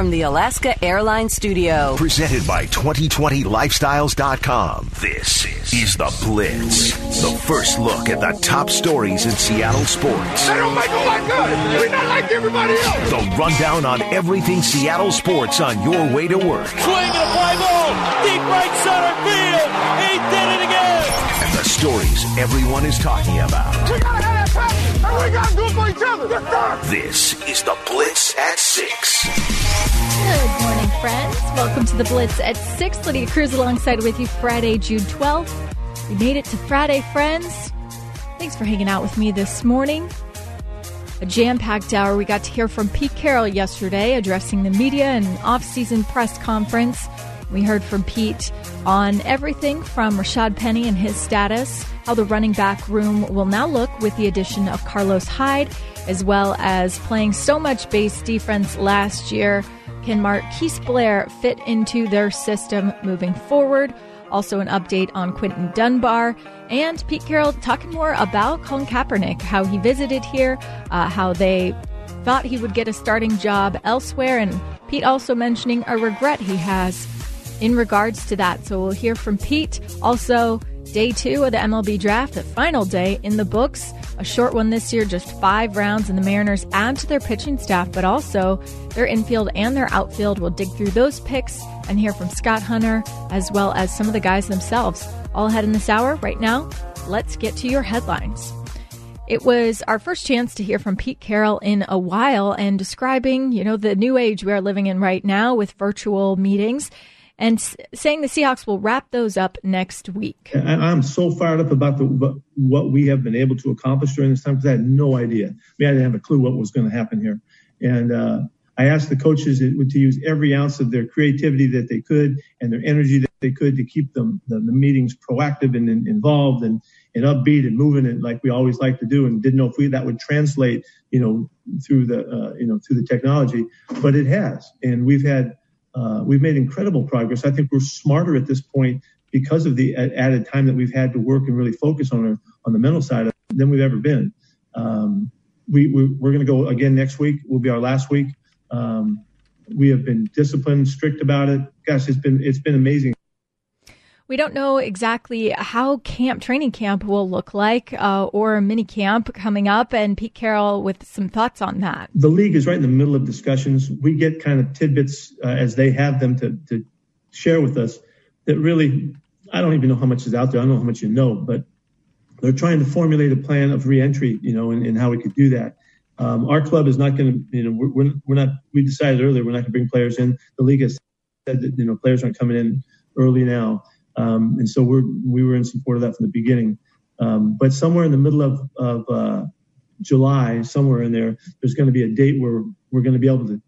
from the Alaska Airlines studio. Presented by 2020lifestyles.com. This is The Blitz. The first look at the top stories in Seattle sports. They don't make them like us. We're not like everybody else. The rundown on everything Seattle sports on your way to work. Swing and a fly ball. Deep right center field. He did it again. And the stories everyone is talking about. We gotta have that passion, and we gotta do it for each other. Yes, sir. This is The Blitz at 6. Good morning, friends. Welcome to the Blitz at 6. Lydia Cruz alongside with you Friday, June 12th. We made it to Friday, friends. Thanks for hanging out with me this morning. A jam packed hour. We got to hear from Pete Carroll yesterday addressing the media in off season press conference. We heard from Pete on everything from Rashad Penny and his status, how the running back room will now look with the addition of Carlos Hyde, as well as playing so much base defense last year. Can Marquise Blair fit into their system moving forward? Also, an update on Quinton Dunbar and Pete Carroll talking more about Colin Kaepernick, how he visited here, uh, how they thought he would get a starting job elsewhere, and Pete also mentioning a regret he has in regards to that. So we'll hear from Pete. Also, day two of the MLB draft, the final day in the books. A short one this year, just five rounds, and the Mariners add to their pitching staff, but also their infield and their outfield. We'll dig through those picks and hear from Scott Hunter as well as some of the guys themselves. All ahead in this hour. Right now, let's get to your headlines. It was our first chance to hear from Pete Carroll in a while and describing, you know, the new age we are living in right now with virtual meetings and s- saying the Seahawks will wrap those up next week. I- I'm so fired up about the what- we have been able to accomplish during this time because I had no idea. I mean, I didn't have a clue what was going to happen here. And uh, I asked the coaches to to use every ounce of their creativity that they could and their energy that they could to keep them the, the meetings proactive and, and involved and, and upbeat and moving and like we always like to do. And didn't know if we that would translate, you know, through the uh, you know through the technology, but it has. And we've had uh, we've made incredible progress. I think we're smarter at this point because of the added time that we've had to work and really focus on our, on the mental side of than we've ever been. Um, we, we we're going to go again next week. Will be our last week. Um, we have been disciplined, strict about it. Gosh, it's been it's been amazing. We don't know exactly how camp training camp will look like uh, or mini camp coming up, and Pete Carroll with some thoughts on that. the league is right in the middle of discussions. We get kind of tidbits uh, as they have them to, to share with us that really, I don't even know how much is out there. I don't know how much you know, but they're trying to formulate a plan of reentry, you know, and, and how we could do that. Um, our club is not going to, you know, we're, we're, not, we decided earlier we're not going to bring players in. The league has said that, you know, players aren't coming in early now. Um, and so we're, we were in support of that from the beginning. Um, but somewhere in the middle of, of, uh, July, somewhere in there, there's going to be a date where we're going to be able to.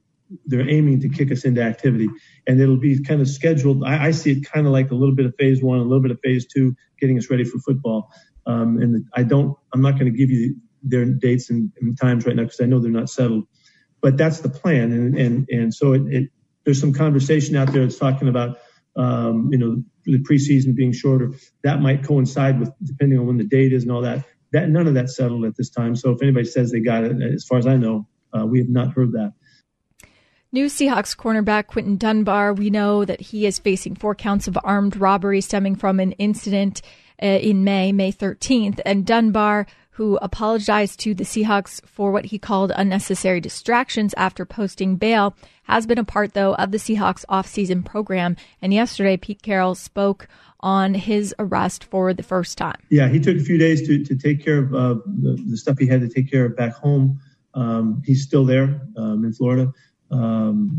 They're aiming to kick us into activity, and it'll be kind of scheduled. I, I see it kind of like a little bit of phase one, a little bit of phase two, getting us ready for football. Um, and I don't, I'm not going to give you their dates and, and times right now because I know they're not settled. But that's the plan, and and and so it, it there's some conversation out there that's talking about um, you know the preseason being shorter. That might coincide with depending on when the date is and all that. That none of that's settled at this time. So if anybody says they got it, as far as I know, uh, we have not heard that. New Seahawks cornerback Quinton Dunbar, we know that he is facing four counts of armed robbery stemming from an incident uh, in May, May 13th. And Dunbar, who apologized to the Seahawks for what he called unnecessary distractions after posting bail, has been a part, though, of the Seahawks offseason program. And yesterday, Pete Carroll spoke on his arrest for the first time. Yeah, he took a few days to, to take care of uh, the, the stuff he had to take care of back home. Um, he's still there um, in Florida. Um,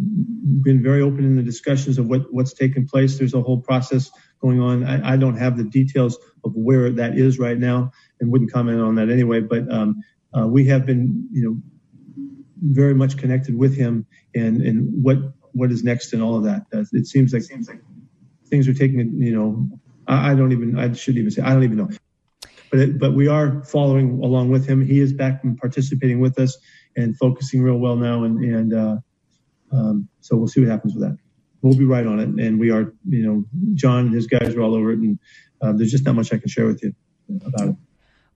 been very open in the discussions of what, what's taken place. There's a whole process going on. I, I don't have the details of where that is right now and wouldn't comment on that anyway. But um, uh, we have been, you know, very much connected with him and, and what what is next and all of that. Uh, it seems like seems like things are taking, you know, I, I don't even I shouldn't even say I don't even know. But it, but we are following along with him. He is back and participating with us and focusing real well now. And and uh, um, so we'll see what happens with that. We'll be right on it, and we are. You know, John and his guys are all over it, and uh, there's just not much I can share with you about it.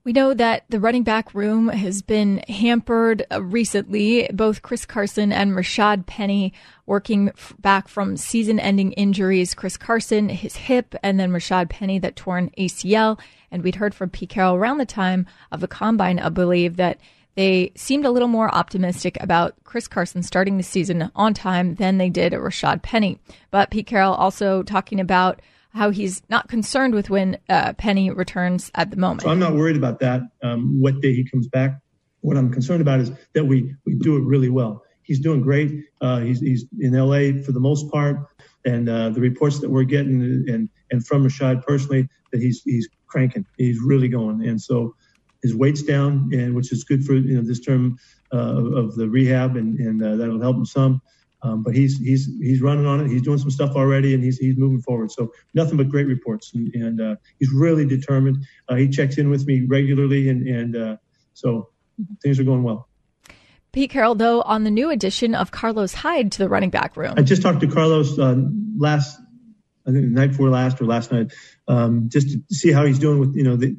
We know that the running back room has been hampered uh, recently. Both Chris Carson and Rashad Penny working f- back from season ending injuries. Chris Carson, his hip, and then Rashad Penny, that torn ACL. And we'd heard from Pete Carroll around the time of the combine, I believe, that they seemed a little more optimistic about Chris Carson starting the season on time than they did Rashad Penny. But Pete Carroll also talking about how he's not concerned with when uh, Penny returns at the moment. So I'm not worried about that. Um, what day he comes back. What I'm concerned about is that we we do it really well. He's doing great. Uh, he's he's in LA for the most part, and uh, the reports that we're getting and and from Rashad personally that he's he's cranking. He's really going, and so his weight's down, and which is good for you know this term uh, of the rehab, and and uh, that'll help him some. Um, but he's he's he's running on it. He's doing some stuff already, and he's he's moving forward. So nothing but great reports, and, and uh, he's really determined. Uh, he checks in with me regularly, and and uh, so things are going well. Pete Carroll, though, on the new addition of Carlos Hyde to the running back room. I just talked to Carlos uh, last, I think the night before last or last night, um, just to see how he's doing with you know the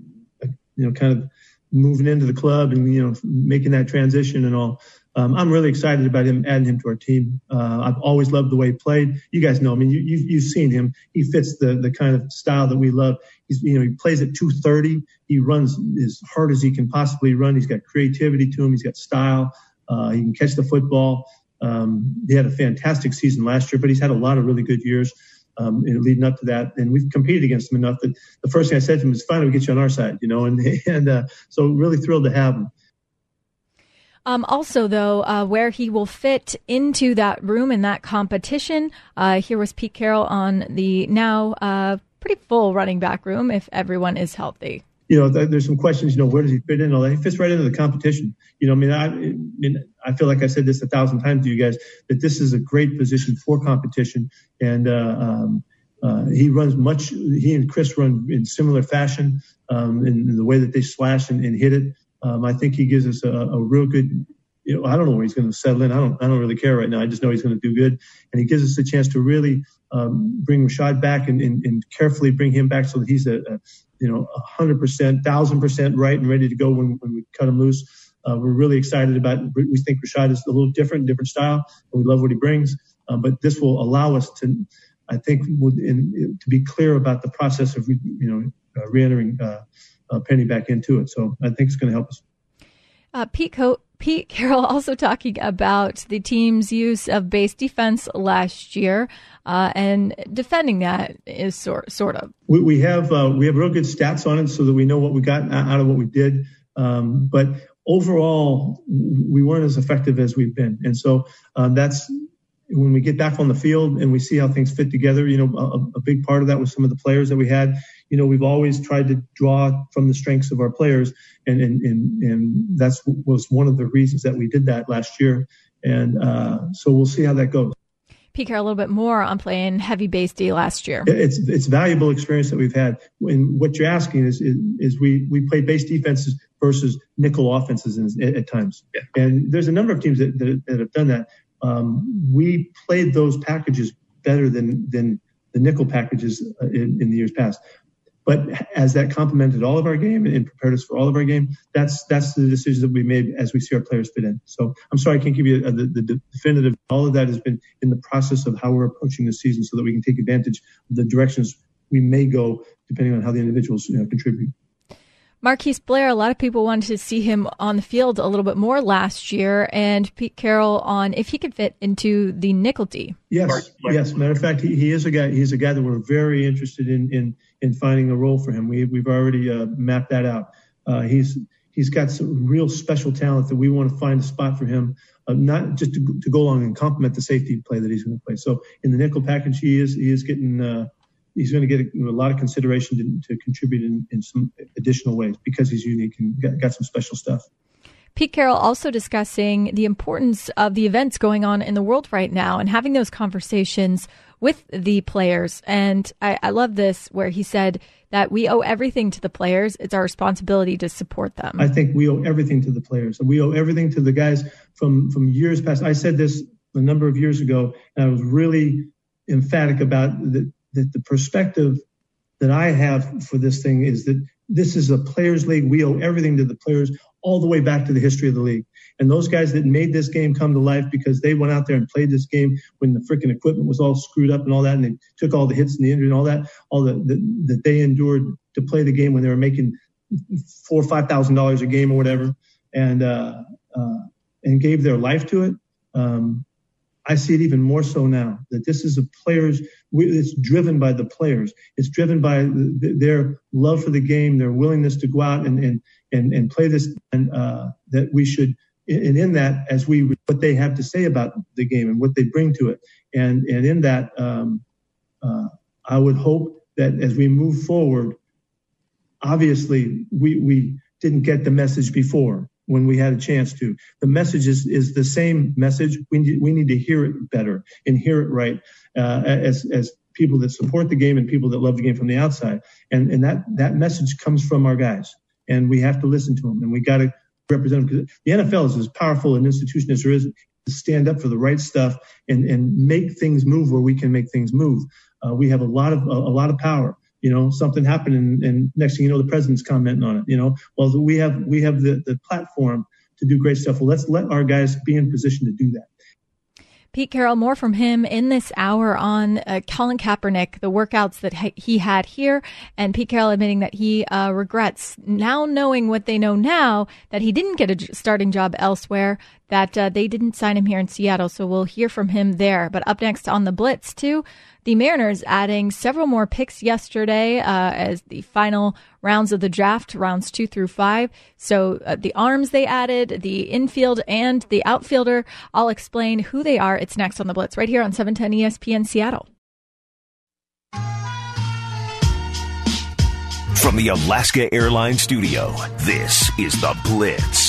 you know kind of moving into the club and you know making that transition and all um, I'm really excited about him adding him to our team. Uh, I've always loved the way he played. You guys know, I mean, you, you've, you've seen him. He fits the the kind of style that we love. He's, you know, he plays at 230. He runs as hard as he can possibly run. He's got creativity to him. He's got style. Uh, he can catch the football. Um, he had a fantastic season last year, but he's had a lot of really good years um, leading up to that. And we've competed against him enough that the first thing I said to him is, "Finally, we get you on our side," you know. And and uh, so really thrilled to have him. Um, also, though, uh, where he will fit into that room in that competition, uh, here was Pete Carroll on the now uh, pretty full running back room if everyone is healthy. You know, there's some questions. You know, where does he fit in? All that. He fits right into the competition. You know, I mean, I, I, mean, I feel like I said this a thousand times to you guys that this is a great position for competition, and uh, um, uh, he runs much. He and Chris run in similar fashion um, in, in, the way that they slash and, and hit it. Um, I think he gives us a, a real good. You know, I don't know where he's going to settle in. I don't. I don't really care right now. I just know he's going to do good, and he gives us a chance to really um, bring Rashad back and, and, and, carefully bring him back so that he's a, a you know, hundred percent, thousand percent right and ready to go when, when we cut him loose. Uh, we're really excited about. We think Rashad is a little different, different style, and we love what he brings. Um, but this will allow us to, I think, in, to be clear about the process of you know uh, re-entering uh, uh, Penny back into it. So I think it's going to help us. Uh, Pete, Co- Pete Carroll also talking about the team's use of base defense last year, uh, and defending that is sort sort of. We, we have uh, we have real good stats on it, so that we know what we got out of what we did. Um, but overall, we weren't as effective as we've been, and so um, that's when we get back on the field and we see how things fit together. You know, a, a big part of that was some of the players that we had you know, we've always tried to draw from the strengths of our players, and and and, and that's was one of the reasons that we did that last year. And uh, so we'll see how that goes. Pete a little bit more on playing heavy base D last year. It's it's valuable experience that we've had. And what you're asking is is, is we we play base defenses versus nickel offenses in, at, at, times. Yeah. And there's a number of teams that, that, that have done that. Um, we played those packages better than than the nickel packages uh, in, in the years past. But as that complemented all of our game and prepared us for all of our game, that's that's the decisions that we made as we see our players fit in. So I'm sorry I can't give you a, the, the definitive. All of that has been in the process of how we're approaching the season, so that we can take advantage of the directions we may go depending on how the individuals you know, contribute. Marquise Blair, a lot of people wanted to see him on the field a little bit more last year, and Pete Carroll on if he could fit into the nickel D. Yes, yes. Matter of fact, he, he is a guy. He's a guy that we're very interested in in in finding a role for him. We we've already uh, mapped that out. Uh, he's he's got some real special talent that we want to find a spot for him, uh, not just to, to, go along and complement the safety play that he's going to play. So in the nickel package, he is he is getting uh, he's going to get a, a lot of consideration to, to contribute in, in, some additional ways because he's unique and got, got some special stuff. Pete Carroll also discussing the importance of the events going on in the world right now and having those conversations with the players. And I, I, love this where he said that we owe everything to the players. It's our responsibility to support them. I think we owe everything to the players. And we owe everything to the guys from, from years past. I said this a number of years ago, and I was really emphatic about the, that the perspective that I have for this thing is that this is a players' league. We owe everything to the players, all the way back to the history of the league. And those guys that made this game come to life because they went out there and played this game when the freaking equipment was all screwed up and all that, and they took all the hits and the injury and all that, all the, the that they endured to play the game when they were making four or five thousand dollars a game or whatever, and uh, uh, and gave their life to it. Um, I see it even more so now that this is a players. It's driven by the players. It's driven by their love for the game, their willingness to go out and and and, and play this, and uh, that we should. And in that, as we what they have to say about the game and what they bring to it, and and in that, um, uh, I would hope that as we move forward, obviously we we didn't get the message before when we had a chance to. The message is, is the same message. We need, we need to hear it better and hear it right uh, as, as people that support the game and people that love the game from the outside. And, and that, that message comes from our guys. And we have to listen to them and we got to represent them. Because the NFL is as powerful an institution as there is to stand up for the right stuff and, and make things move where we can make things move. Uh, we have a lot of a, a lot of power you know something happened and, and, next thing you know the president's commenting on it you know well we have we have the, the platform to do great stuff well let's let our guys be in position to do that Pete Carroll, more from him in this hour on uh, Colin Kaepernick, the workouts that he had here, and Pete Carroll admitting that he uh, regrets now knowing what they know now that he didn't get a starting job elsewhere, that uh, they didn't sign him here in Seattle. So we'll hear from him there. But up next on the Blitz, too, the Mariners adding several more picks yesterday uh, as the final rounds of the draft, rounds two through five. So uh, the arms they added, the infield and the outfielder, I'll explain who they are. It's next on the Blitz right here on 710 ESPN Seattle. From the Alaska Airlines Studio, this is the Blitz.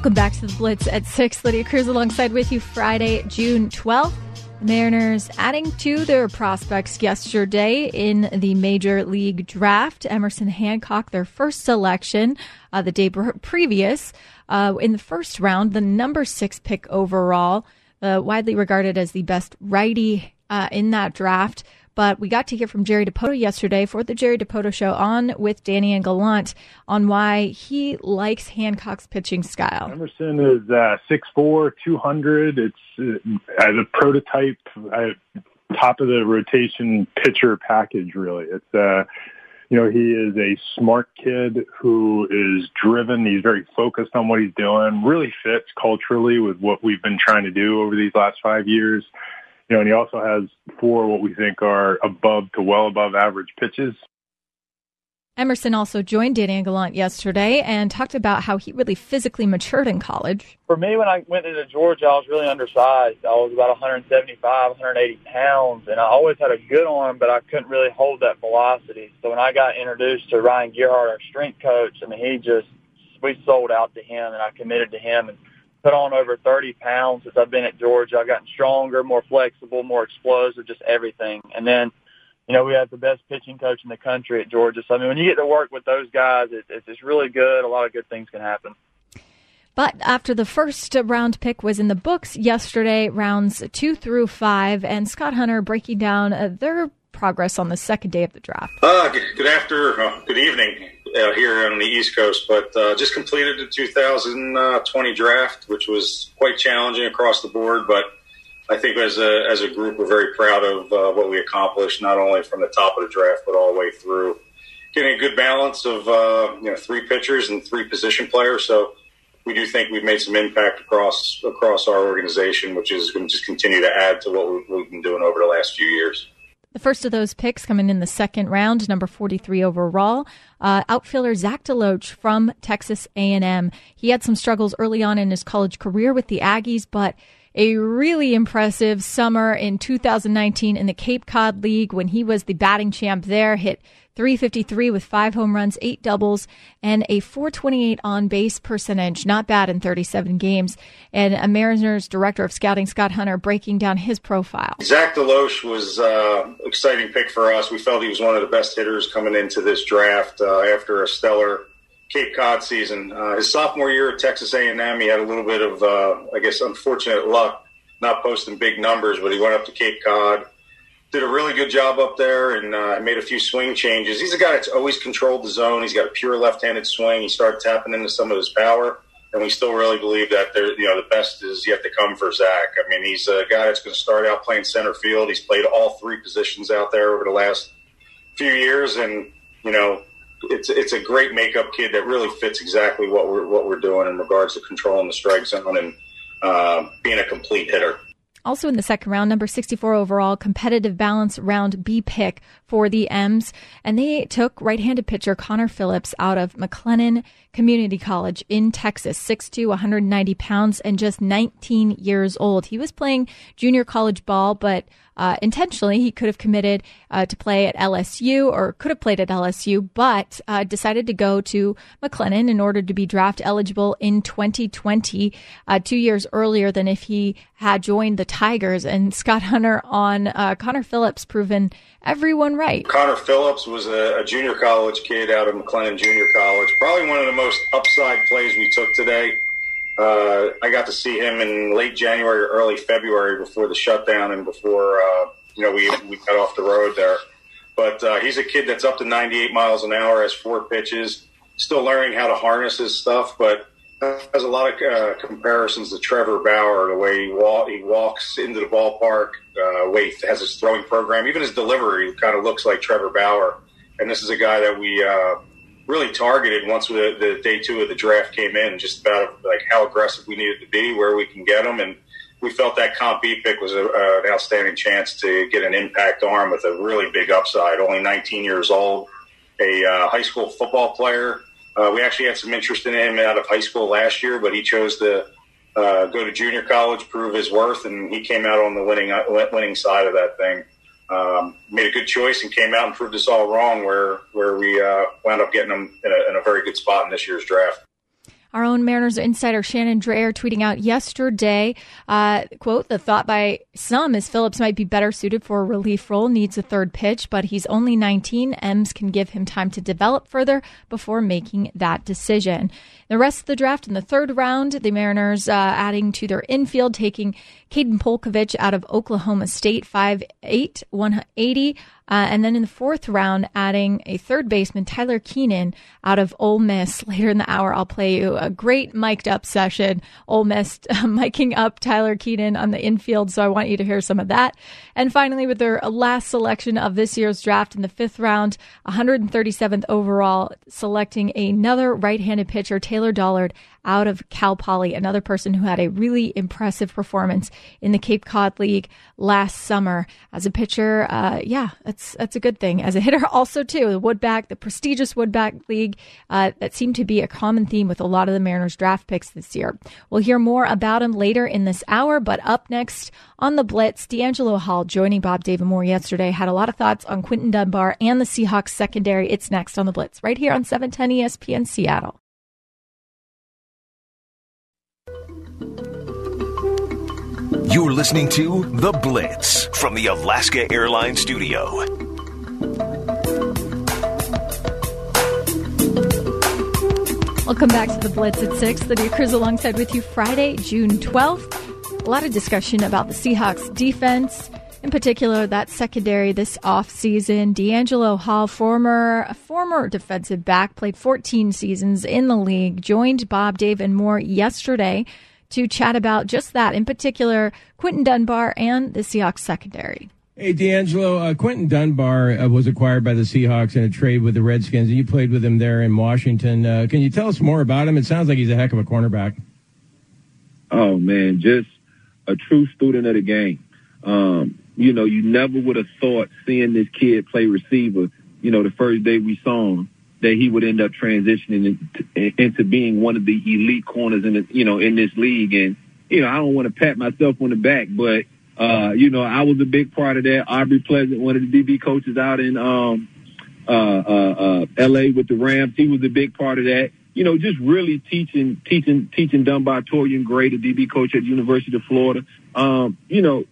Welcome back to the Blitz at 6. Lydia Cruz alongside with you Friday, June 12th. The Mariners adding to their prospects yesterday in the Major League Draft. Emerson Hancock, their first selection uh, the day previous uh, in the first round, the number six pick overall, uh, widely regarded as the best righty uh, in that draft. But we got to hear from Jerry Dipoto yesterday for the Jerry Dipoto show on with Danny and Gallant on why he likes Hancock's pitching style. Emerson is uh, 6'4", 200. It's uh, as a prototype, uh, top of the rotation pitcher package, really. It's, uh, you know, he is a smart kid who is driven. He's very focused on what he's doing, really fits culturally with what we've been trying to do over these last five years. You know, and he also has four what we think are above to well above average pitches. Emerson also joined Danny Gallant yesterday and talked about how he really physically matured in college. For me, when I went into Georgia, I was really undersized. I was about 175, 180 pounds, and I always had a good arm, but I couldn't really hold that velocity. So when I got introduced to Ryan Gerhart, our strength coach, I mean, he just, we sold out to him, and I committed to him. And put on over 30 pounds since I've been at Georgia. I've gotten stronger, more flexible, more explosive, just everything. And then, you know, we have the best pitching coach in the country at Georgia. So, I mean, when you get to work with those guys, it, it's, it's really good. A lot of good things can happen. But after the first round pick was in the books yesterday, rounds two through five, and Scott Hunter breaking down uh, their progress on the second day of the draft. Uh, good, good after, uh, good evening uh, here on the East Coast, but uh, just completed the 2020 draft, which was quite challenging across the board. But I think as a as a group, we're very proud of uh, what we accomplished, not only from the top of the draft, but all the way through. Getting a good balance of uh, you know three pitchers and three position players, so we do think we've made some impact across across our organization, which is going to just continue to add to what we've been doing over the last few years. The first of those picks coming in the second round, number 43 overall, uh, outfielder Zach DeLoach from Texas A&M. He had some struggles early on in his college career with the Aggies, but a really impressive summer in 2019 in the Cape Cod League when he was the batting champ there, hit 353 with five home runs, eight doubles, and a 428 on base percentage. Not bad in 37 games. And a Mariners director of scouting, Scott Hunter, breaking down his profile. Zach DeLoach was uh, exciting pick for us. We felt he was one of the best hitters coming into this draft uh, after a stellar Cape Cod season. Uh, his sophomore year at Texas A&M, he had a little bit of, uh, I guess, unfortunate luck, not posting big numbers, but he went up to Cape Cod did a really good job up there and uh, made a few swing changes. He's a guy that's always controlled the zone. He's got a pure left-handed swing. He started tapping into some of his power, and we still really believe that there, you know, the best is yet to come for Zach. I mean, he's a guy that's going to start out playing center field. He's played all three positions out there over the last few years, and you know, it's it's a great makeup kid that really fits exactly what we're what we're doing in regards to controlling the strike zone and uh, being a complete hitter. Also in the second round, number 64 overall, competitive balance round B pick for the M's. And they took right-handed pitcher Connor Phillips out of McLennan Community College in Texas, 6'2", 190 pounds, and just 19 years old. He was playing junior college ball, but uh, intentionally. He could have committed uh, to play at LSU or could have played at LSU, but uh, decided to go to McLennan in order to be draft eligible in 2020, uh, two years earlier than if he had joined the Tigers. And Scott Hunter on uh, Connor Phillips proven everyone right. Connor Phillips was a, a junior college kid out of McLennan Junior College. Probably one of the most upside plays we took today. Uh, I got to see him in late January or early February before the shutdown and before uh, you know we we got off the road there. But uh, he's a kid that's up to 98 miles an hour, has four pitches, still learning how to harness his stuff, but has a lot of uh, comparisons to Trevor Bauer, the way he, walk, he walks into the ballpark, uh, way he has his throwing program, even his delivery kind of looks like Trevor Bauer. And this is a guy that we uh, really targeted once the, the day two of the draft came in, just about like how aggressive we needed to be, where we can get them, and we felt that comp B pick was a, uh, an outstanding chance to get an impact arm with a really big upside. Only 19 years old, a uh, high school football player. Uh, we actually had some interest in him out of high school last year, but he chose to uh, go to junior college, prove his worth, and he came out on the winning uh, winning side of that thing um, made a good choice and came out and proved us all wrong where where we uh, wound up getting them in a, in a very good spot in this year's draft. Our own Mariners insider Shannon Dreyer tweeting out yesterday, uh, quote, the thought by some is Phillips might be better suited for a relief role, needs a third pitch, but he's only 19. M's can give him time to develop further before making that decision. The rest of the draft in the third round, the Mariners uh, adding to their infield, taking Kaden Polcovich out of Oklahoma State, 5'8", 180. Uh, and then in the fourth round, adding a third baseman, Tyler Keenan, out of Ole Miss. Later in the hour, I'll play you a great mic'd up session. Ole Miss uh, miking up Tyler Keenan on the infield, so I want you to hear some of that. And finally, with their last selection of this year's draft in the fifth round, 137th overall, selecting another right-handed pitcher, Taylor Dollard, out of Cal Poly, another person who had a really impressive performance in the Cape Cod League last summer as a pitcher. Uh, yeah, that's that's a good thing. As a hitter, also too, the Woodback, the prestigious Woodback League, uh, that seemed to be a common theme with a lot of the Mariners draft picks this year. We'll hear more about him later in this hour, but up next on the Blitz, DeAngelo Hall joining Bob David Moore yesterday had a lot of thoughts on Quinton Dunbar and the Seahawks secondary. It's next on the Blitz right here on 710 ESPN Seattle. You're listening to The Blitz from the Alaska Airlines Studio. Welcome back to The Blitz at 6. Lydia Cruz alongside with you Friday, June 12th. A lot of discussion about the Seahawks defense, in particular that secondary this offseason. DeAngelo Hall, former former defensive back, played 14 seasons in the league, joined Bob Dave and Moore yesterday to chat about just that, in particular, Quinton Dunbar and the Seahawks secondary. Hey, DeAngelo, uh, Quinton Dunbar uh, was acquired by the Seahawks in a trade with the Redskins, and you played with him there in Washington. Uh, can you tell us more about him? It sounds like he's a heck of a cornerback. Oh, man, just a true student of the game. Um, you know, you never would have thought seeing this kid play receiver, you know, the first day we saw him, that he would end up transitioning into, being one of the elite corners in the, you know, in this league. And, you know, I don't want to pat myself on the back, but, uh, you know, I was a big part of that. Aubrey Pleasant, one of the DB coaches out in, um, uh, uh, uh, LA with the Rams, he was a big part of that. You know, just really teaching, teaching, teaching Dunbar Torrian Gray, the DB coach at the University of Florida. Um, you know,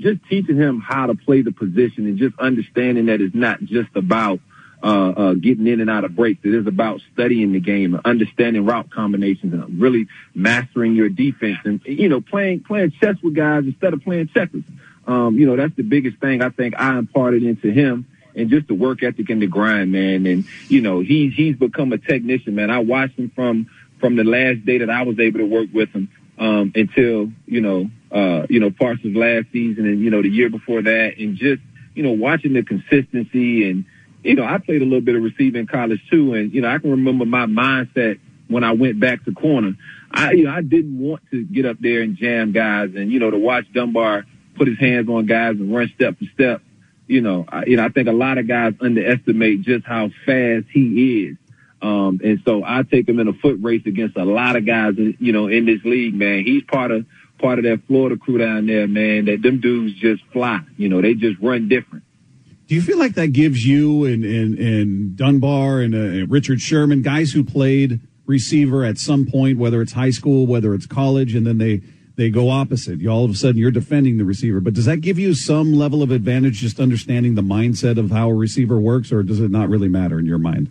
just teaching him how to play the position and just understanding that it's not just about uh, uh, getting in and out of breaks. It is about studying the game, understanding route combinations, and really mastering your defense, and you know, playing playing chess with guys instead of playing checkers. um, you know, that's the biggest thing I think I imparted into him and just the work ethic and the grind, man. And, you know, he's, he's become a technician, man. I watched him from, from the last day that I was able to work with him, um, until, you know, uh, you know, parts of last season and, you know, the year before that and just, you know, watching the consistency and, you know, I played a little bit of receiver in college too. And, you know, I can remember my mindset when I went back to corner. I, you know, I didn't want to get up there and jam guys and, you know, to watch Dunbar put his hands on guys and run step for step. You know, I, you know, I think a lot of guys underestimate just how fast he is. Um, and so I take him in a foot race against a lot of guys, in, you know, in this league, man. He's part of, part of that Florida crew down there, man, that them dudes just fly. You know, they just run different. Do you feel like that gives you and, and, and Dunbar and, uh, and Richard Sherman, guys who played receiver at some point, whether it's high school, whether it's college, and then they, they go opposite. You all of a sudden you're defending the receiver. But does that give you some level of advantage just understanding the mindset of how a receiver works, or does it not really matter in your mind?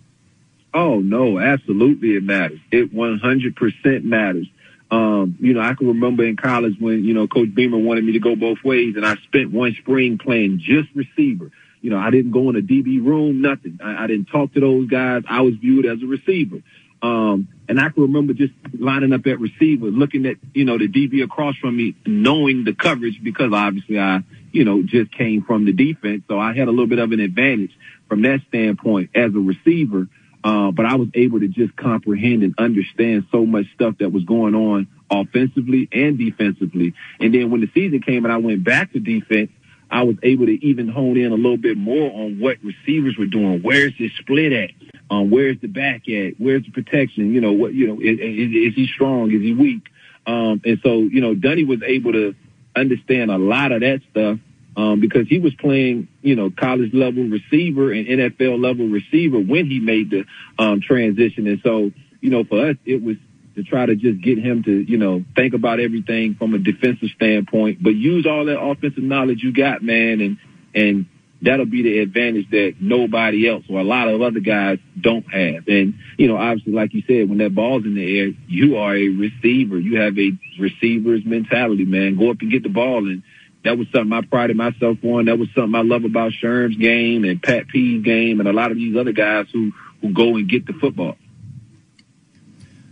Oh no, absolutely it matters. It 100% matters. Um, you know, I can remember in college when, you know, Coach Beamer wanted me to go both ways and I spent one spring playing just receiver. You know, I didn't go in a DB room, nothing. I, I didn't talk to those guys. I was viewed as a receiver. Um, and I can remember just lining up at receiver, looking at, you know, the DB across from me, knowing the coverage because obviously I, you know, just came from the defense. So I had a little bit of an advantage from that standpoint as a receiver. Uh, but I was able to just comprehend and understand so much stuff that was going on offensively and defensively. And then when the season came and I went back to defense, I was able to even hone in a little bit more on what receivers were doing. Where's this split at? Um, where's the back at? Where's the protection? You know, what, you know, is, is, is he strong? Is he weak? Um, and so, you know, Dunny was able to understand a lot of that stuff, um, because he was playing, you know, college level receiver and NFL level receiver when he made the, um, transition. And so, you know, for us, it was to try to just get him to, you know, think about everything from a defensive standpoint, but use all that offensive knowledge you got, man, and, and that'll be the advantage that nobody else or a lot of other guys don't have. And, you know, obviously, like you said, when that ball's in the air, you are a receiver. You have a receiver's mentality, man. Go up and get the ball. And that was something I prided myself on. That was something I love about Sherm's game and Pat P's game and a lot of these other guys who, who go and get the football.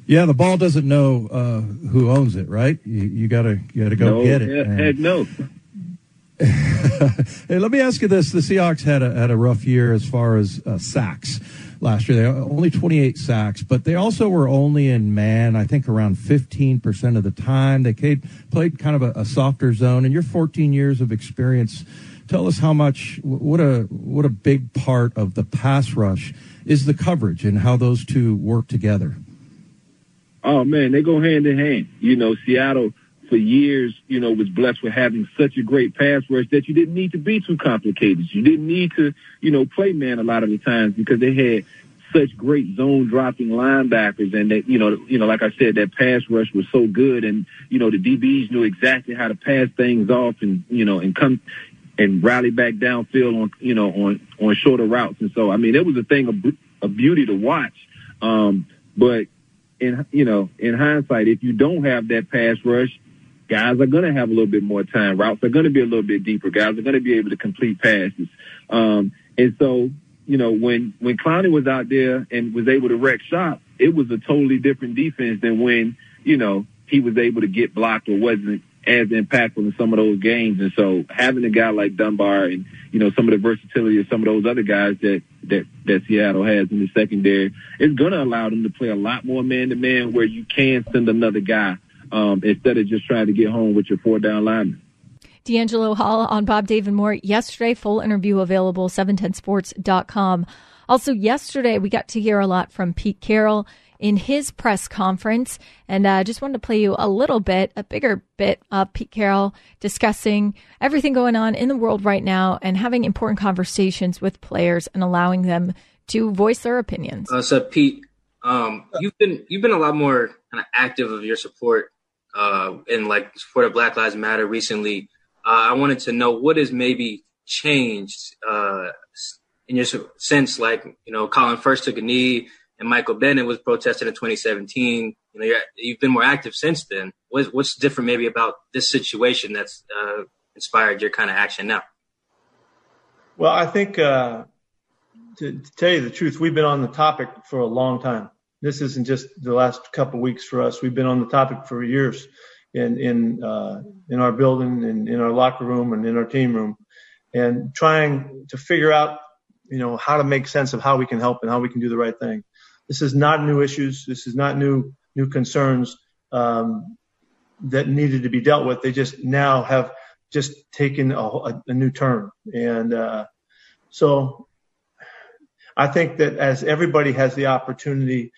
Yeah, the ball doesn't know uh, who owns it, right? You, you gotta you gotta go no, get it. Heck no. hey, let me ask you this: the Seahawks had a had a rough year as far as uh, sacks last year. They only 28 sacks, but they also were only in man. I think around 15 percent of the time they played played kind of a, a softer zone. And your 14 years of experience, tell us how much what a what a big part of the pass rush is the coverage and how those two work together. Oh man, they go hand in hand. You know, Seattle for years, you know, was blessed with having such a great pass rush that you didn't need to be too complicated. You didn't need to, you know, play man a lot of the times because they had such great zone dropping linebackers and that, you know, you know, like I said, that pass rush was so good and, you know, the DBs knew exactly how to pass things off and, you know, and come and rally back downfield on, you know, on, on shorter routes. And so, I mean, it was a thing of, of beauty to watch. Um, but in you know in hindsight, if you don't have that pass rush, guys are going to have a little bit more time. Routes are going to be a little bit deeper. Guys are going to be able to complete passes. Um, and so you know when when Clowney was out there and was able to wreck shop, it was a totally different defense than when you know he was able to get blocked or wasn't as impactful in some of those games. And so having a guy like Dunbar and, you know, some of the versatility of some of those other guys that, that, that Seattle has in the secondary is going to allow them to play a lot more man to man where you can send another guy, um, instead of just trying to get home with your four down lineman. DeAngelo Hall on Bob David Moore yesterday. Full interview available, 710sports.com. Also, yesterday we got to hear a lot from Pete Carroll in his press conference. And I uh, just wanted to play you a little bit, a bigger bit of Pete Carroll discussing everything going on in the world right now and having important conversations with players and allowing them to voice their opinions. Uh, so, Pete, um, you've been you've been a lot more kind of active of your support uh, in like support of Black Lives Matter recently. Uh, I wanted to know what has maybe changed uh, in your sense, like you know, Colin first took a knee and Michael Bennett was protesting in 2017. You know, you have been more active since then. What's, what's, different maybe about this situation that's uh, inspired your kind of action now? Well, I think uh, to, to, tell you the truth, we've been on the topic for a long time. This isn't just the last couple of weeks for us. We've been on the topic for years in in uh, in our building and in our locker room and in our team room, and trying to figure out, you know, how to make sense of how we can help and how we can do the right thing. This is not new issues. This is not new new concerns um, that needed to be dealt with. They just now have just taken a, a, a new turn, and uh, so I think that as everybody has the opportunity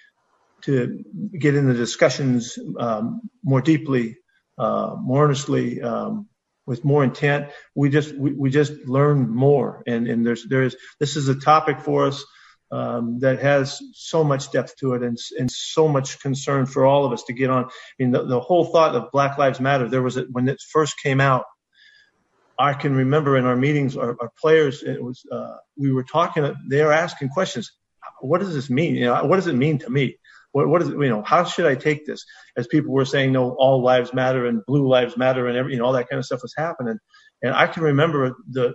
to get in the discussions um, more deeply, uh, more earnestly, um, with more intent, we just we, we just learn more. And and there's there's this is a topic for us um, that has so much depth to it and and so much concern for all of us to get on. I mean, the, the whole thought of Black Lives Matter. There was a, when it first came out. I can remember in our meetings, our, our players, it was uh, we were talking. They are asking questions. What does this mean? You know, what does it mean to me? What, what is it, you know, how should I take this? As people were saying, no, all lives matter and blue lives matter and every, you know, all that kind of stuff was happening. And I can remember the,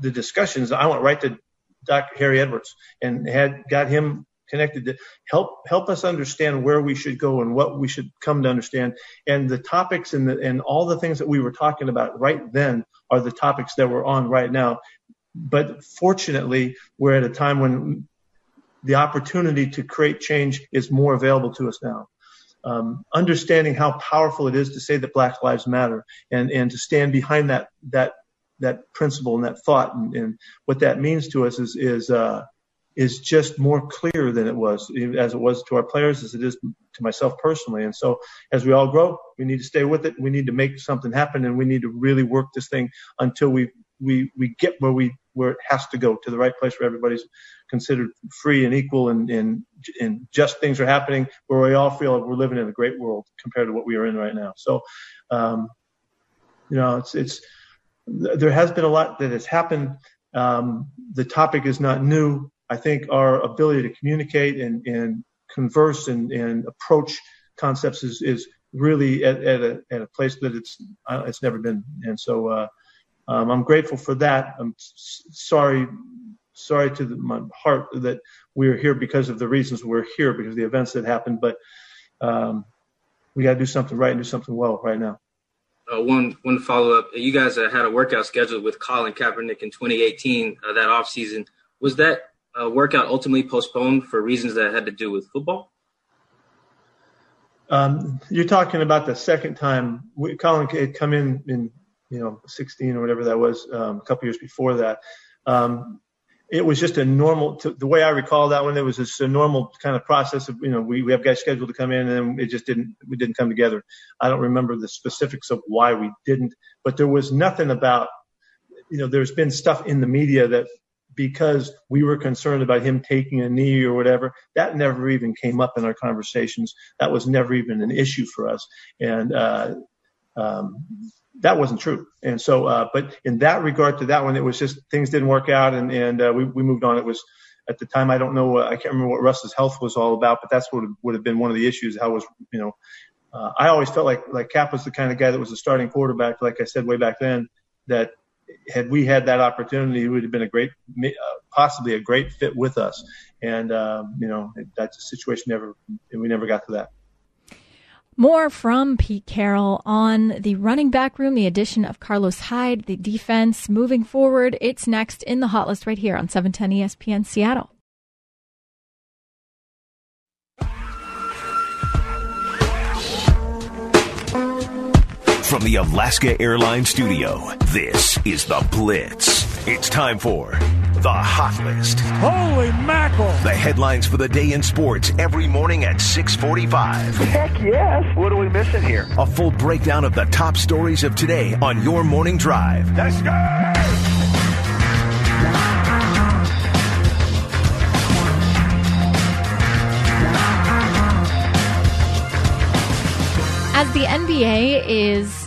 the discussions. I went right to Dr. Harry Edwards and had got him connected to help help us understand where we should go and what we should come to understand. And the topics and the, and all the things that we were talking about right then are the topics that we're on right now. But fortunately, we're at a time when the opportunity to create change is more available to us now. Um, understanding how powerful it is to say that Black Lives Matter and, and to stand behind that that that principle and that thought and, and what that means to us is is uh, is just more clear than it was as it was to our players as it is to myself personally. And so as we all grow, we need to stay with it. We need to make something happen, and we need to really work this thing until we we we get where we where it has to go to the right place where everybody's considered free and equal and, and, and just things are happening where we all feel like we're living in a great world compared to what we are in right now. So, um, you know, it's, it's, there has been a lot that has happened. Um, the topic is not new. I think our ability to communicate and, and converse and, and approach concepts is, is really at, at, a, at a place that it's, uh, it's never been. And so, uh, um, I'm grateful for that. I'm sorry, sorry to the, my heart that we're here because of the reasons we're here, because of the events that happened. But um, we got to do something right and do something well right now. Uh, one one follow up. You guys uh, had a workout scheduled with Colin Kaepernick in 2018 uh, that off season. Was that uh, workout ultimately postponed for reasons that had to do with football? Um, you're talking about the second time we, Colin had come in in you know, 16 or whatever that was, um, a couple years before that. Um, it was just a normal, to, the way I recall that one, it was just a normal kind of process of, you know, we, we have guys scheduled to come in and then it just didn't, we didn't come together. I don't remember the specifics of why we didn't, but there was nothing about, you know, there's been stuff in the media that because we were concerned about him taking a knee or whatever, that never even came up in our conversations. That was never even an issue for us. And, uh, um, that wasn't true. And so, uh, but in that regard to that one, it was just things didn't work out and, and uh, we, we moved on. It was at the time, I don't know, uh, I can't remember what Russ's health was all about, but that's what would have been one of the issues. How was, you know, uh, I always felt like, like Kap was the kind of guy that was a starting quarterback, like I said way back then, that had we had that opportunity, it would have been a great, uh, possibly a great fit with us. And, um, you know, that's a situation never, we never got to that. More from Pete Carroll on the running back room, the addition of Carlos Hyde, the defense moving forward. It's next in the hot list right here on 710 ESPN Seattle. From the Alaska Airlines Studio, this is The Blitz. It's time for the Hot List. Holy mackerel! The headlines for the day in sports every morning at 645. Heck yes! What are we missing here? A full breakdown of the top stories of today on your morning drive. Let's go! As the NBA is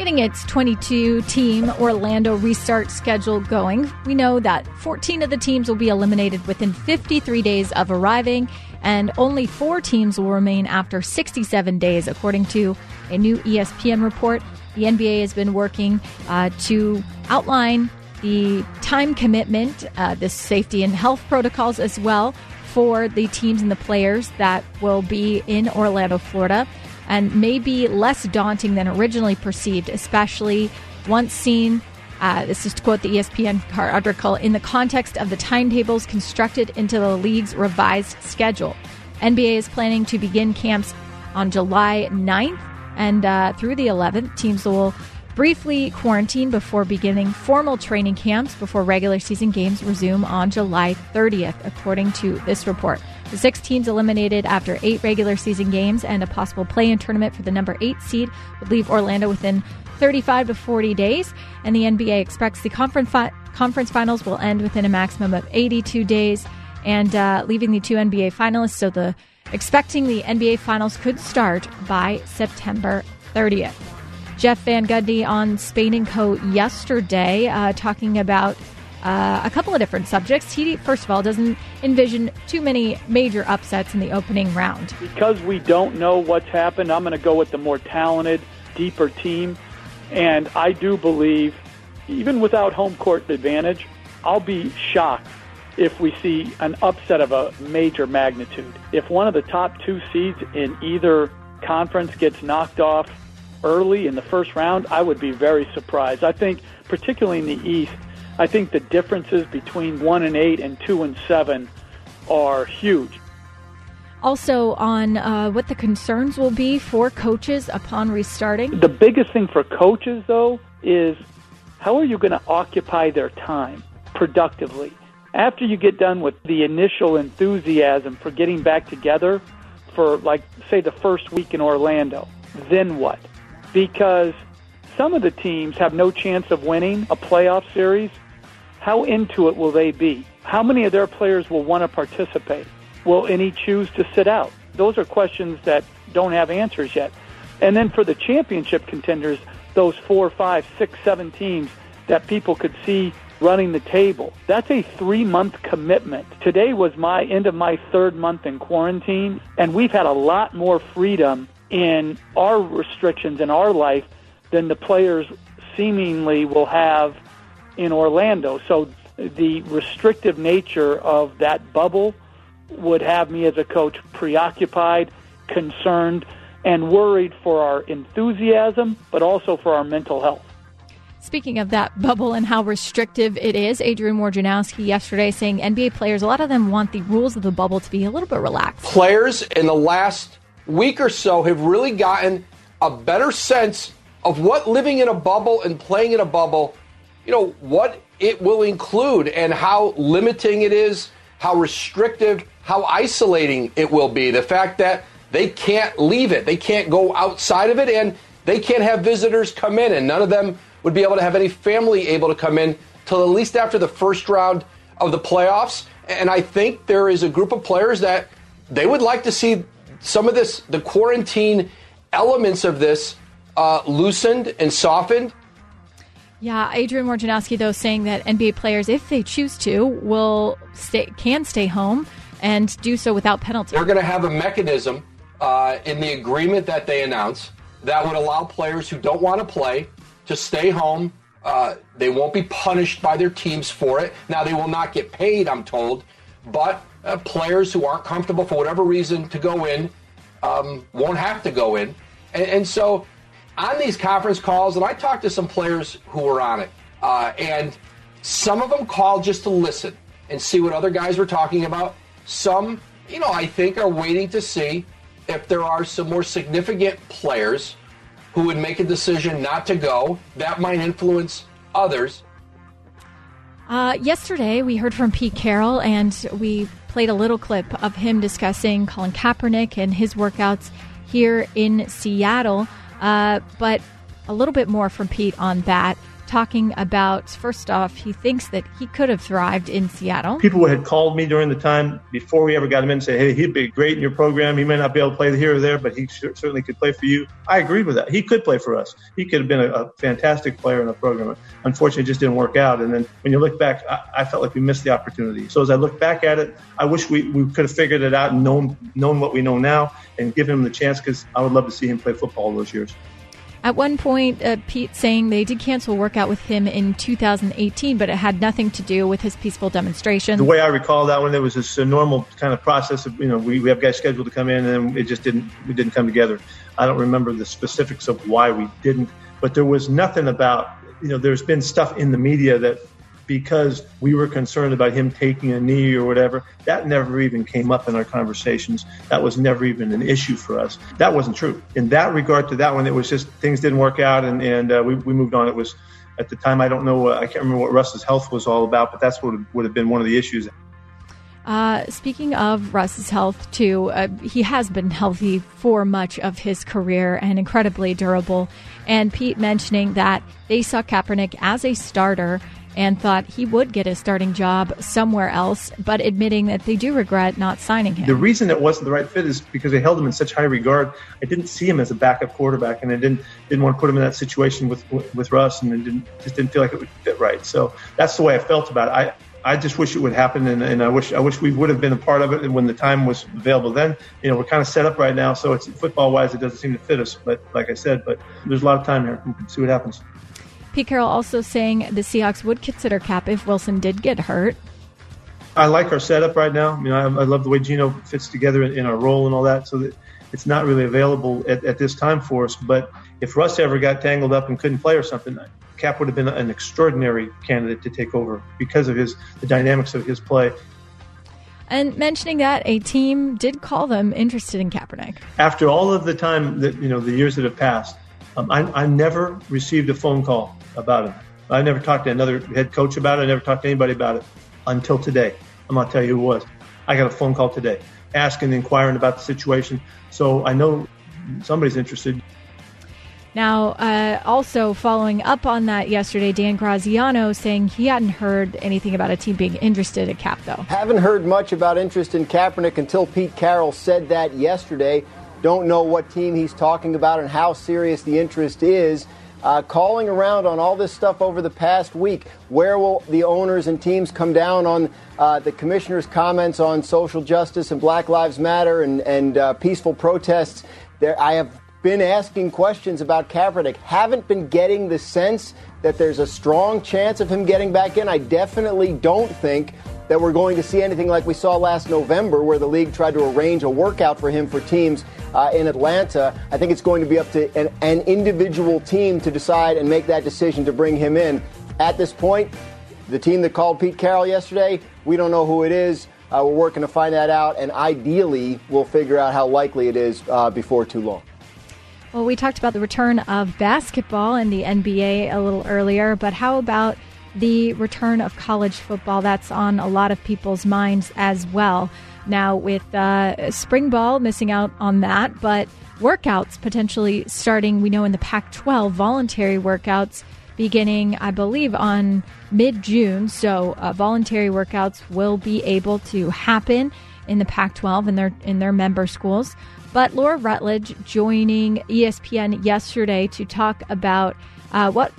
getting its 22 team Orlando restart schedule going. We know that 14 of the teams will be eliminated within 53 days of arriving, and only four teams will remain after 67 days, according to a new ESPN report. The NBA has been working uh, to outline the time commitment, uh, the safety and health protocols as well for the teams and the players that will be in Orlando, Florida, and may be less daunting than originally perceived, especially once seen. Uh, this is to quote the ESPN article in the context of the timetables constructed into the league's revised schedule. NBA is planning to begin camps on July 9th and uh, through the 11th. Teams will briefly quarantine before beginning formal training camps before regular season games resume on July 30th, according to this report. The six teams eliminated after eight regular season games and a possible play in tournament for the number eight seed would leave Orlando within 35 to 40 days, and the NBA expects the conference, fi- conference finals will end within a maximum of 82 days, and uh, leaving the two NBA finalists. So the expecting the NBA finals could start by September 30th. Jeff Van Gundy on Spain and Co. yesterday, uh, talking about uh, a couple of different subjects. He, first of all, doesn't envision too many major upsets in the opening round. Because we don't know what's happened, I'm going to go with the more talented, deeper team. And I do believe, even without home court advantage, I'll be shocked if we see an upset of a major magnitude. If one of the top two seeds in either conference gets knocked off early in the first round, I would be very surprised. I think, particularly in the East, I think the differences between one and eight and two and seven are huge. Also, on uh, what the concerns will be for coaches upon restarting. The biggest thing for coaches, though, is how are you going to occupy their time productively? After you get done with the initial enthusiasm for getting back together for, like, say, the first week in Orlando, then what? because some of the teams have no chance of winning a playoff series. How into it will they be? How many of their players will want to participate? Will any choose to sit out? Those are questions that don't have answers yet. And then for the championship contenders, those four, five, six, seven teams that people could see running the table. That's a three month commitment. Today was my end of my third month in quarantine, and we've had a lot more freedom in our restrictions in our life than the players seemingly will have in Orlando. So the restrictive nature of that bubble would have me as a coach preoccupied, concerned, and worried for our enthusiasm, but also for our mental health. Speaking of that bubble and how restrictive it is, Adrian Wojnarowski yesterday saying NBA players, a lot of them want the rules of the bubble to be a little bit relaxed. Players in the last week or so have really gotten a better sense of what living in a bubble and playing in a bubble, you know, what it will include and how limiting it is, how restrictive, how isolating it will be. The fact that they can't leave it, they can't go outside of it, and they can't have visitors come in, and none of them would be able to have any family able to come in till at least after the first round of the playoffs. And I think there is a group of players that they would like to see some of this, the quarantine elements of this, uh, loosened and softened. Yeah, Adrian Wojnarowski, though, saying that NBA players, if they choose to, will stay, can stay home and do so without penalty. They're going to have a mechanism uh, in the agreement that they announce that would allow players who don't want to play to stay home. Uh, they won't be punished by their teams for it. Now, they will not get paid, I'm told, but uh, players who aren't comfortable for whatever reason to go in um, won't have to go in. And, and, so on these conference calls, and I talked to some players who were on it, uh, and some of them called just to listen and see what other guys were talking about. Some, you know, I think are waiting to see if there are some more significant players who would make a decision not to go. That might influence others. Uh, yesterday, we heard from Pete Carroll, and we played a little clip of him discussing Colin Kaepernick and his workouts here in Seattle. Uh, but a little bit more from Pete on that talking about first off, he thinks that he could have thrived in Seattle. People had called me during the time before we ever got him in and say, "Hey, he'd be great in your program. He may not be able to play here or there, but he certainly could play for you." I agreed with that. He could play for us. He could have been a, a fantastic player in the program. Unfortunately, it just didn't work out. And then when you look back, I, I, felt like we missed the opportunity. So as I look back at it, I wish we, we could have figured it out and known known what we know now and given him the chance because I would love to see him play football those years. At one point, uh, Pete saying they did cancel workout with him in 2018, but it had nothing to do with his peaceful demonstration. The way I recall that one, it was a normal kind of process of you know we, we have guys scheduled to come in and then it just didn't we didn't come together. I don't remember the specifics of why we didn't, but there was nothing about you know there's been stuff in the media that because we were concerned about him taking a knee or whatever. That never even came up in our conversations. That was never even an issue for us. That wasn't true. In that regard to that one, it was just things didn't work out and, and uh, we, we moved on. It was at the time, I don't know, uh, I can't remember what Russ's health was all about, but that's what would have been one of the issues. Uh, speaking of Russ's health, too, uh, he has been healthy for much of his career and incredibly durable. And Pete mentioning that they saw Kaepernick as a starter and thought he would get a starting job somewhere else, but admitting that they do regret not signing him. The reason it wasn't the right fit is because they held him in such high regard. I didn't see him as a backup quarterback, and I didn't didn't want to put him in that situation with with Russ, and it didn't just didn't feel like it would fit right. So that's the way I felt about it. I. I just wish it would happen, and, and I wish I wish we would have been a part of it when the time was available. Then, you know, we're kind of set up right now, so it's football wise, it doesn't seem to fit us. But like I said, but there's a lot of time here. We'll see what happens. Pete Carroll also saying the Seahawks would consider Kap if Wilson did get hurt. I like our setup right now. I mean, I, I love the way Geno fits together in, in, our role and all that. So that it's not really available at, at, this time for us. But if Russ ever got tangled up and couldn't play or something, Kap would have been an extraordinary candidate to take over because of his the dynamics of his play. And mentioning that a team did call them interested in Kaepernick. After all of the time that you know the years that have passed, um, I, I never received a phone call about him. I never talked to another head coach about it. I never talked to anybody about it until today. I'm going to tell you who it was. I got a phone call today asking, inquiring about the situation. So I know somebody's interested. Now, uh, also following up on that yesterday, Dan Graziano saying he hadn't heard anything about a team being interested in Kap, though. Haven't heard much about interest in Kaepernick until Pete Carroll said that yesterday. Don't know what team he's talking about and how serious the interest is uh, calling around on all this stuff over the past week. Where will the owners and teams come down on uh, the commissioner's comments on social justice and Black Lives Matter and, and uh, peaceful protests? There, I have been asking questions about Kaepernick. Haven't been getting the sense that there's a strong chance of him getting back in. I definitely don't think that we're going to see anything like we saw last November, where the league tried to arrange a workout for him for teams uh, in Atlanta. I think it's going to be up to an, an individual team to decide and make that decision to bring him in. At this point, the team that called Pete Carroll yesterday, we don't know who it is. Uh, we're working to find that out, and ideally, we'll figure out how likely it is uh, before too long. Well, we talked about the return of basketball in the NBA a little earlier, but how about the return of college football. That's on a lot of people's minds as well. Now, with uh, spring ball missing out on that, but workouts potentially starting, we know in the Pac 12, voluntary workouts beginning, I believe, on mid June. So, uh, voluntary workouts will be able to happen in the Pac 12 in their, in their member schools. But Laura Rutledge joining ESPN yesterday to talk about uh, what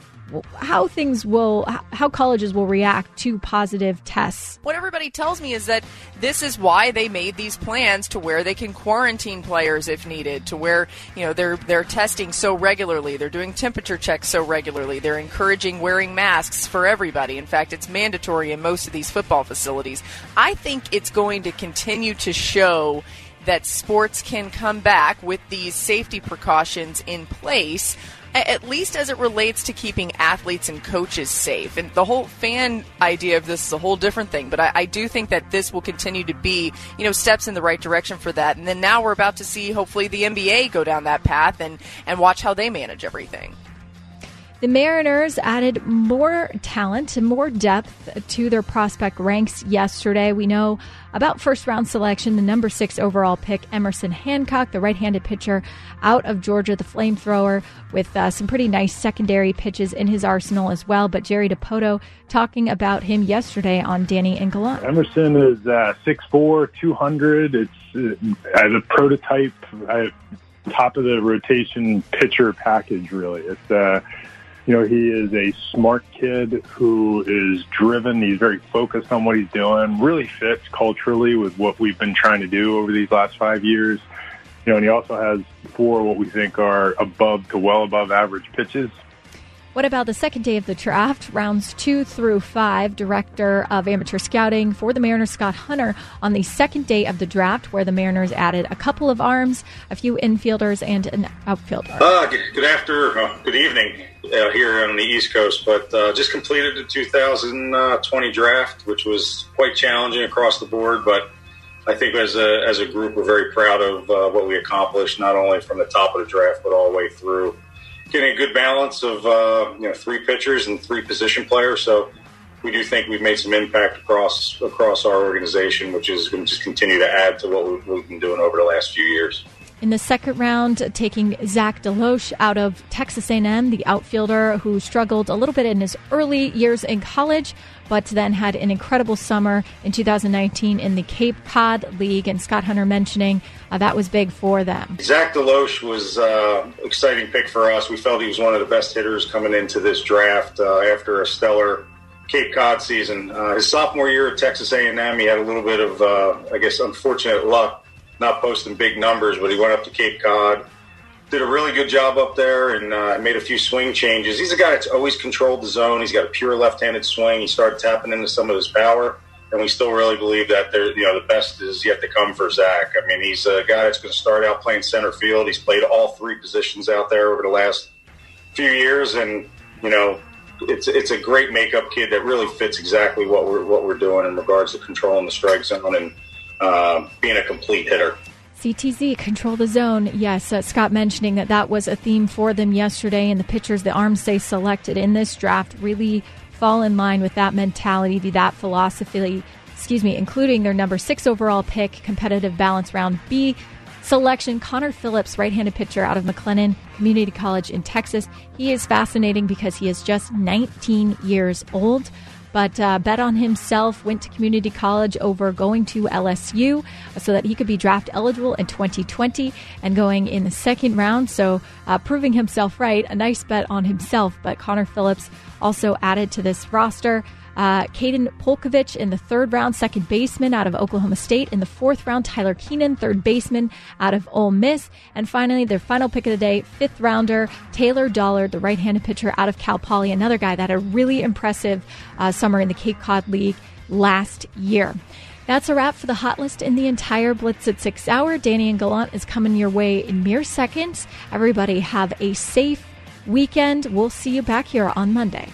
how things will how colleges will react to positive tests. What everybody tells me is that this is why they made these plans to where they can quarantine players if needed, to where, you know, they're they're testing so regularly, they're doing temperature checks so regularly, they're encouraging wearing masks for everybody. In fact, it's mandatory in most of these football facilities. I think it's going to continue to show that sports can come back with these safety precautions in place at least as it relates to keeping athletes and coaches safe. And the whole fan idea of this is a whole different thing, but I, I, do think that this will continue to be, you know, steps in the right direction for that. And then now we're about to see, hopefully, the NBA go down that path and, and watch how they manage everything. The Mariners added more talent and more depth to their prospect ranks yesterday. We know about first round selection, the number six overall pick, Emerson Hancock, the right handed pitcher out of Georgia, the flamethrower, with uh, some pretty nice secondary pitches in his arsenal as well. But Jerry Dipoto talking about him yesterday on Danny and Gallant. Emerson is uh, 6'4, 200. It's uh, as a prototype, uh, top of the rotation pitcher package, really. It's, uh, you know, he is a smart kid who is driven. He's very focused on what he's doing, really fits culturally with what we've been trying to do over these last five years. You know, and he also has four what we think are above to well above average pitches. What about the second day of the draft, rounds two through five? Director of Amateur Scouting for the Mariners, Scott Hunter, on the second day of the draft, where the Mariners added a couple of arms, a few infielders, and an outfielder. Uh, good, good after, uh, good evening uh, here on the East Coast, but uh, just completed the 2020 draft, which was quite challenging across the board, but I think as a, as a group, we're very proud of uh, what we accomplished, not only from the top of the draft, but all the way through getting a good balance of uh, you know three pitchers and three position players. So we do think we've made some impact across across our organization, which is going to just continue to add to what we've, we've been doing over the last few years. In the second round, taking Zach DeLoach out of Texas A&M, the outfielder who struggled a little bit in his early years in college, but then had an incredible summer in 2019 in the Cape Cod League. And Scott Hunter mentioning uh, that was big for them. Zach DeLoach was uh, exciting pick for us. We felt he was one of the best hitters coming into this draft uh, after a stellar Cape Cod season. Uh, his sophomore year at Texas A&M, he had a little bit of, uh, I guess, unfortunate luck not posting big numbers, but he went up to Cape Cod, did a really good job up there, and uh, made a few swing changes. He's a guy that's always controlled the zone. He's got a pure left-handed swing. He started tapping into some of his power, and we still really believe that there, you know, the best is yet to come for Zach. I mean, he's a guy that's going to start out playing center field. He's played all three positions out there over the last few years, and you know, it's it's a great makeup kid that really fits exactly what we're what we're doing in regards to controlling the strike zone and uh, being a complete hitter. CTZ, control the zone. Yes, uh, Scott mentioning that that was a theme for them yesterday, and the pitchers, the arms they selected in this draft really fall in line with that mentality, that philosophy, excuse me, including their number six overall pick, competitive balance round B selection, Connor Phillips, right handed pitcher out of McLennan Community College in Texas. He is fascinating because he is just 19 years old but uh, bet on himself, went to community college over going to LSU so that he could be draft eligible in 2020 and going in the second round. So uh, proving himself right, a nice bet on himself. But Connor Phillips also added to this roster. Uh, Kaden Polcovich in the third round, second baseman out of Oklahoma State. In the fourth round, Tyler Keenan, third baseman out of Ole Miss. And finally, their final pick of the day, fifth rounder, Taylor Dollard, the right handed pitcher out of Cal Poly, another guy that had a really impressive uh, summer in the Cape Cod League last year. That's a wrap for the hot list in the entire Blitz at Six Hour. Danny and Gallant is coming your way in mere seconds. Everybody have a safe weekend. We'll see you back here on Monday.